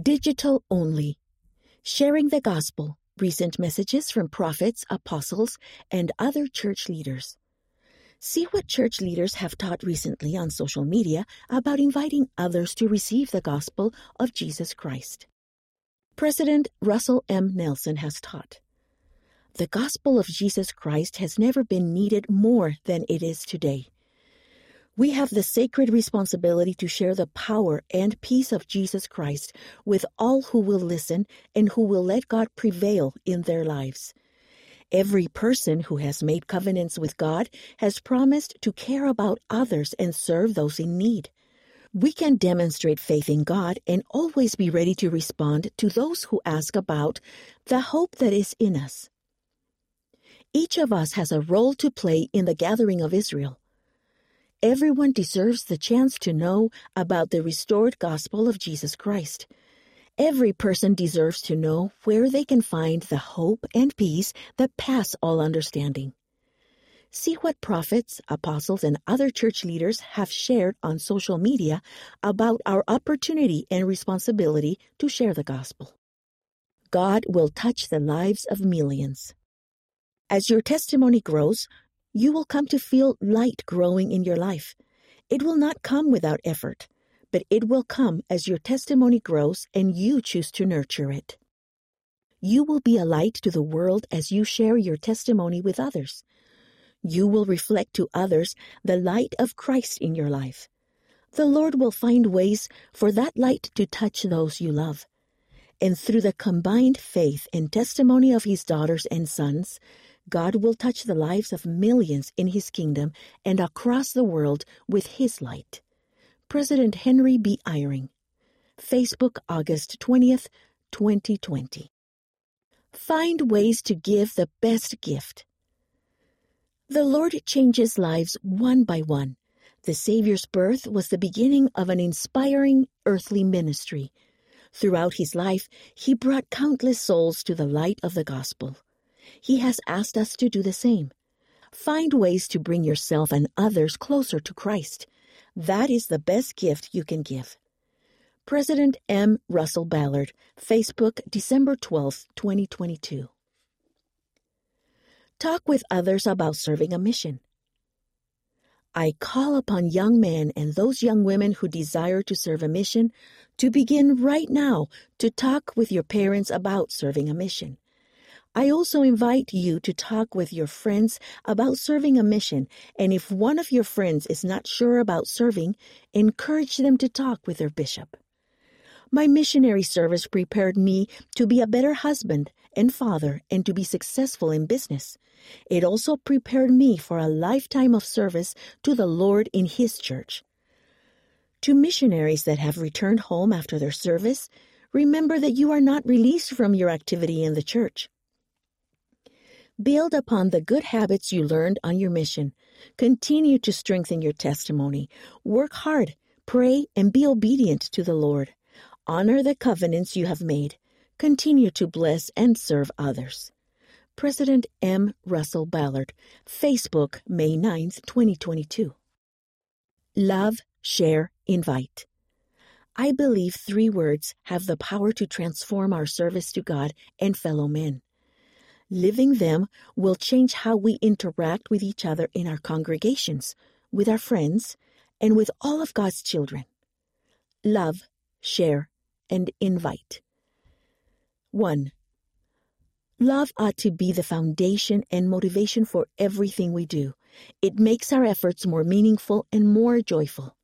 Digital only. Sharing the gospel. Recent messages from prophets, apostles, and other church leaders. See what church leaders have taught recently on social media about inviting others to receive the gospel of Jesus Christ. President Russell M. Nelson has taught. The gospel of Jesus Christ has never been needed more than it is today. We have the sacred responsibility to share the power and peace of Jesus Christ with all who will listen and who will let God prevail in their lives. Every person who has made covenants with God has promised to care about others and serve those in need. We can demonstrate faith in God and always be ready to respond to those who ask about the hope that is in us. Each of us has a role to play in the gathering of Israel. Everyone deserves the chance to know about the restored gospel of Jesus Christ. Every person deserves to know where they can find the hope and peace that pass all understanding. See what prophets, apostles, and other church leaders have shared on social media about our opportunity and responsibility to share the gospel. God will touch the lives of millions. As your testimony grows, you will come to feel light growing in your life. It will not come without effort, but it will come as your testimony grows and you choose to nurture it. You will be a light to the world as you share your testimony with others. You will reflect to others the light of Christ in your life. The Lord will find ways for that light to touch those you love. And through the combined faith and testimony of His daughters and sons, God will touch the lives of millions in His kingdom and across the world with His light. President Henry B. Eyring. Facebook, August 20th, 2020. Find ways to give the best gift. The Lord changes lives one by one. The Savior's birth was the beginning of an inspiring earthly ministry. Throughout his life, he brought countless souls to the light of the gospel. He has asked us to do the same. Find ways to bring yourself and others closer to Christ. That is the best gift you can give. President M. Russell Ballard, Facebook, December 12, 2022. Talk with others about serving a mission. I call upon young men and those young women who desire to serve a mission to begin right now to talk with your parents about serving a mission. I also invite you to talk with your friends about serving a mission, and if one of your friends is not sure about serving, encourage them to talk with their bishop. My missionary service prepared me to be a better husband and father and to be successful in business. It also prepared me for a lifetime of service to the Lord in His church. To missionaries that have returned home after their service, remember that you are not released from your activity in the church. Build upon the good habits you learned on your mission. Continue to strengthen your testimony. Work hard, pray, and be obedient to the Lord. Honor the covenants you have made. Continue to bless and serve others. President M. Russell Ballard, Facebook, May 9, 2022. Love, share, invite. I believe three words have the power to transform our service to God and fellow men. Living them will change how we interact with each other in our congregations, with our friends, and with all of God's children. Love, share, and invite. 1. Love ought to be the foundation and motivation for everything we do. It makes our efforts more meaningful and more joyful.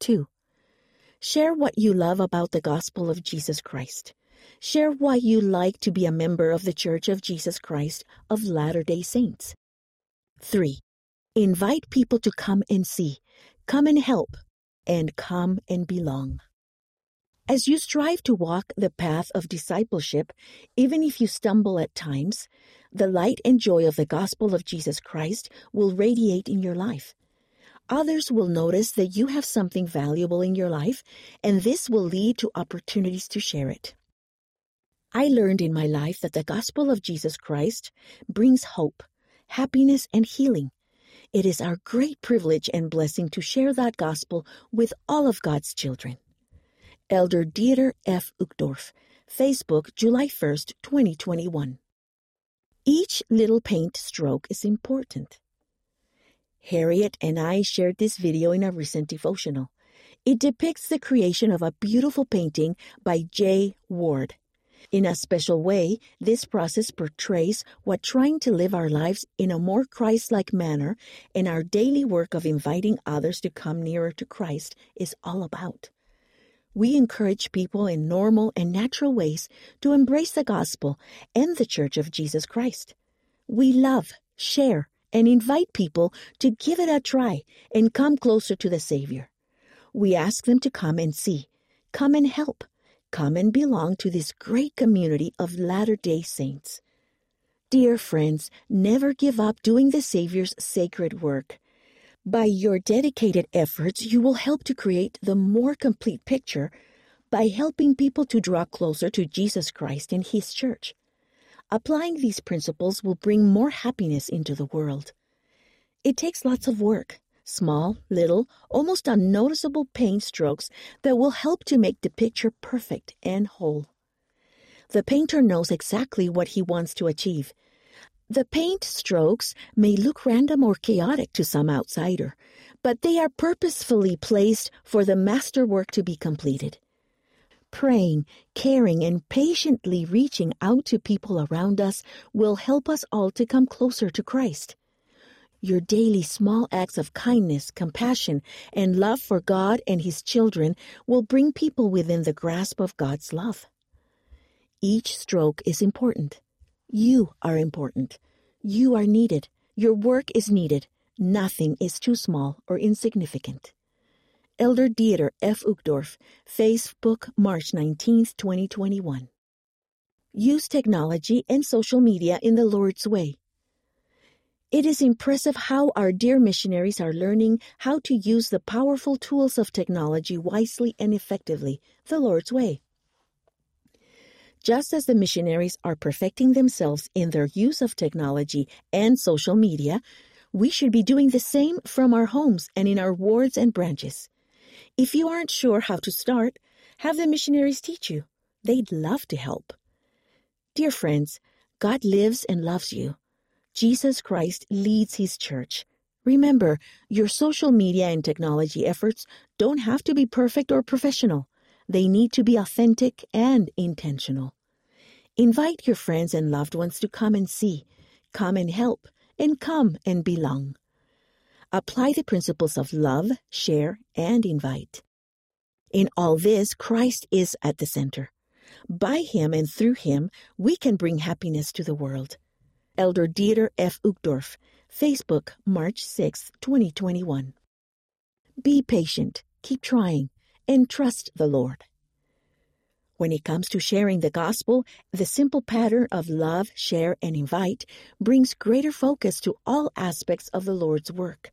2. Share what you love about the gospel of Jesus Christ. Share why you like to be a member of the Church of Jesus Christ of Latter day Saints. 3. Invite people to come and see, come and help, and come and belong. As you strive to walk the path of discipleship, even if you stumble at times, the light and joy of the gospel of Jesus Christ will radiate in your life. Others will notice that you have something valuable in your life, and this will lead to opportunities to share it. I learned in my life that the gospel of Jesus Christ brings hope, happiness, and healing. It is our great privilege and blessing to share that gospel with all of God's children. Elder Dieter F. Uchtdorf, Facebook, July 1st, 2021. Each little paint stroke is important. Harriet and I shared this video in a recent devotional. It depicts the creation of a beautiful painting by J. Ward. In a special way, this process portrays what trying to live our lives in a more Christ like manner in our daily work of inviting others to come nearer to Christ is all about. We encourage people in normal and natural ways to embrace the gospel and the Church of Jesus Christ. We love, share, and invite people to give it a try and come closer to the Savior. We ask them to come and see, come and help, come and belong to this great community of Latter day Saints. Dear friends, never give up doing the Savior's sacred work. By your dedicated efforts, you will help to create the more complete picture by helping people to draw closer to Jesus Christ and His church. Applying these principles will bring more happiness into the world. It takes lots of work, small, little, almost unnoticeable paint strokes that will help to make the picture perfect and whole. The painter knows exactly what he wants to achieve. The paint strokes may look random or chaotic to some outsider, but they are purposefully placed for the masterwork to be completed. Praying, caring, and patiently reaching out to people around us will help us all to come closer to Christ. Your daily small acts of kindness, compassion, and love for God and His children will bring people within the grasp of God's love. Each stroke is important. You are important. You are needed. Your work is needed. Nothing is too small or insignificant. Elder Dieter F. Uchtdorf, Facebook, March 19, 2021. Use technology and social media in the Lord's way. It is impressive how our dear missionaries are learning how to use the powerful tools of technology wisely and effectively, the Lord's way. Just as the missionaries are perfecting themselves in their use of technology and social media, we should be doing the same from our homes and in our wards and branches. If you aren't sure how to start, have the missionaries teach you. They'd love to help. Dear friends, God lives and loves you. Jesus Christ leads his church. Remember, your social media and technology efforts don't have to be perfect or professional. They need to be authentic and intentional. Invite your friends and loved ones to come and see, come and help, and come and belong. Apply the principles of love, share, and invite. In all this, Christ is at the center. By him and through him, we can bring happiness to the world. Elder Dieter F. Uchtdorf, Facebook, March 6, 2021. Be patient, keep trying, and trust the Lord. When it comes to sharing the gospel, the simple pattern of love, share, and invite brings greater focus to all aspects of the Lord's work.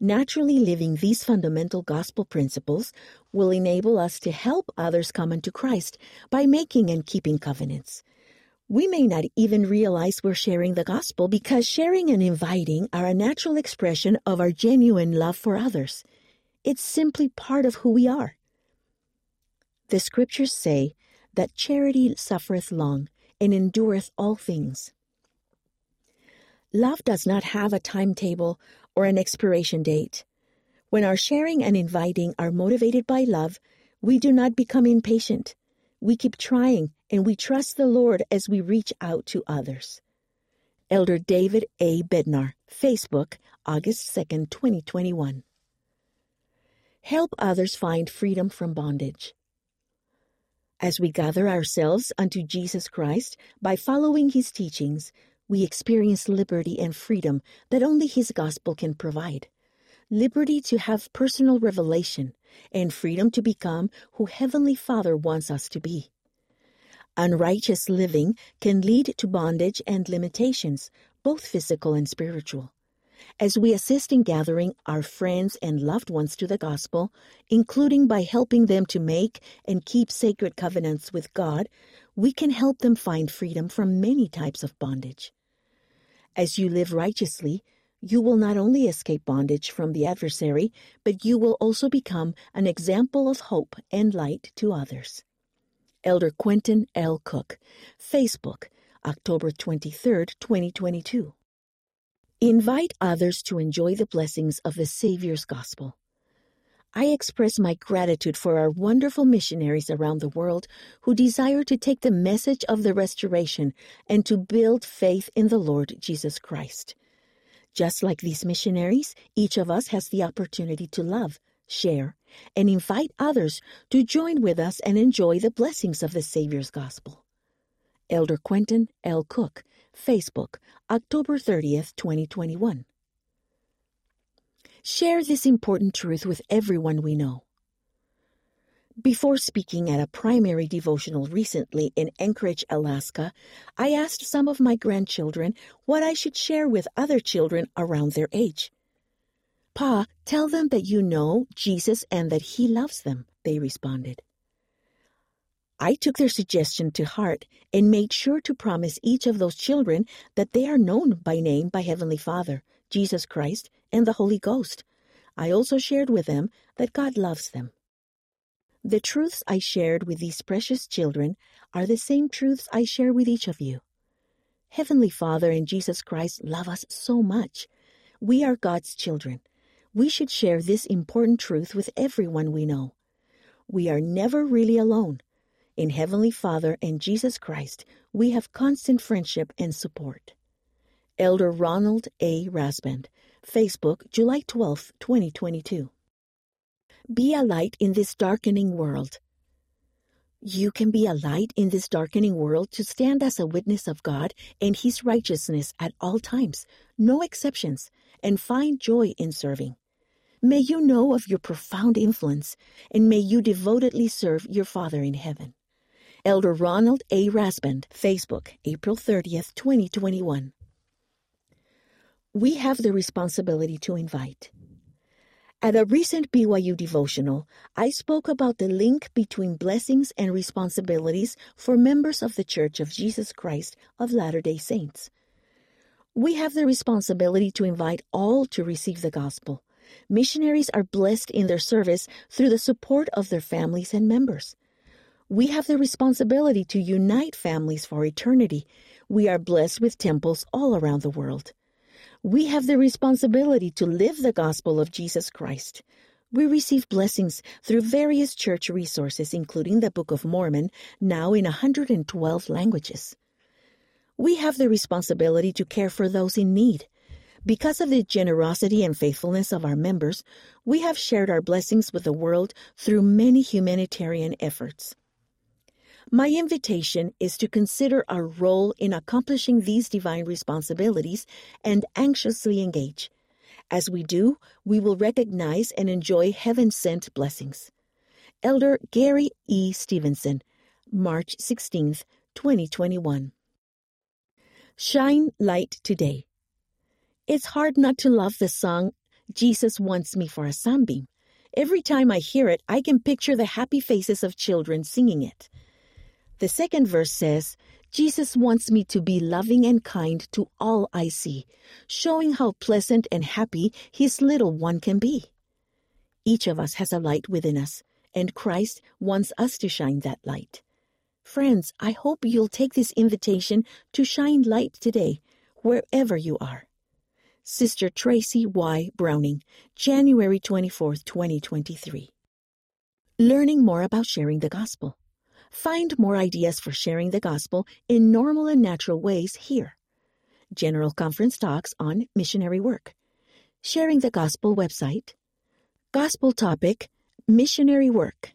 Naturally living these fundamental gospel principles will enable us to help others come unto Christ by making and keeping covenants. We may not even realize we're sharing the gospel because sharing and inviting are a natural expression of our genuine love for others. It's simply part of who we are. The scriptures say that charity suffereth long and endureth all things. Love does not have a timetable or an expiration date. When our sharing and inviting are motivated by love, we do not become impatient. We keep trying and we trust the Lord as we reach out to others. Elder David A. Bednar, Facebook, August 2, 2021. Help others find freedom from bondage. As we gather ourselves unto Jesus Christ by following his teachings, we experience liberty and freedom that only his gospel can provide. Liberty to have personal revelation and freedom to become who Heavenly Father wants us to be. Unrighteous living can lead to bondage and limitations, both physical and spiritual. As we assist in gathering our friends and loved ones to the gospel, including by helping them to make and keep sacred covenants with God, we can help them find freedom from many types of bondage. As you live righteously, You will not only escape bondage from the adversary, but you will also become an example of hope and light to others. Elder Quentin L. Cook, Facebook, October 23, 2022. Invite others to enjoy the blessings of the Savior's Gospel. I express my gratitude for our wonderful missionaries around the world who desire to take the message of the restoration and to build faith in the Lord Jesus Christ. Just like these missionaries, each of us has the opportunity to love, share, and invite others to join with us and enjoy the blessings of the Savior's Gospel. Elder Quentin L. Cook, Facebook, October 30th, 2021. Share this important truth with everyone we know. Before speaking at a primary devotional recently in Anchorage, Alaska, I asked some of my grandchildren what I should share with other children around their age. Pa, tell them that you know Jesus and that He loves them, they responded. I took their suggestion to heart and made sure to promise each of those children that they are known by name by Heavenly Father, Jesus Christ, and the Holy Ghost. I also shared with them that God loves them. The truths I shared with these precious children are the same truths I share with each of you. Heavenly Father and Jesus Christ love us so much. We are God's children. We should share this important truth with everyone we know. We are never really alone. In Heavenly Father and Jesus Christ, we have constant friendship and support. Elder Ronald A. Rasband, Facebook, July 12, 2022. Be a light in this darkening world. You can be a light in this darkening world to stand as a witness of God and His righteousness at all times, no exceptions, and find joy in serving. May you know of your profound influence, and may you devotedly serve your Father in heaven. Elder Ronald A. Rasband, Facebook, April 30th, 2021 we have the responsibility to invite. At a recent BYU devotional, I spoke about the link between blessings and responsibilities for members of the Church of Jesus Christ of Latter day Saints. We have the responsibility to invite all to receive the gospel. Missionaries are blessed in their service through the support of their families and members. We have the responsibility to unite families for eternity. We are blessed with temples all around the world we have the responsibility to live the gospel of Jesus Christ. We receive blessings through various church resources, including the Book of Mormon, now in 112 languages. We have the responsibility to care for those in need. Because of the generosity and faithfulness of our members, we have shared our blessings with the world through many humanitarian efforts. My invitation is to consider our role in accomplishing these divine responsibilities and anxiously engage. As we do, we will recognize and enjoy heaven sent blessings. Elder Gary E. Stevenson, March 16th, 2021. Shine Light Today. It's hard not to love the song Jesus Wants Me for a Sunbeam. Every time I hear it, I can picture the happy faces of children singing it. The second verse says, Jesus wants me to be loving and kind to all I see, showing how pleasant and happy his little one can be. Each of us has a light within us, and Christ wants us to shine that light. Friends, I hope you'll take this invitation to shine light today, wherever you are. Sister Tracy Y. Browning, January 24, 2023. Learning more about sharing the gospel. Find more ideas for sharing the gospel in normal and natural ways here. General Conference talks on missionary work. Sharing the Gospel website. Gospel topic Missionary work.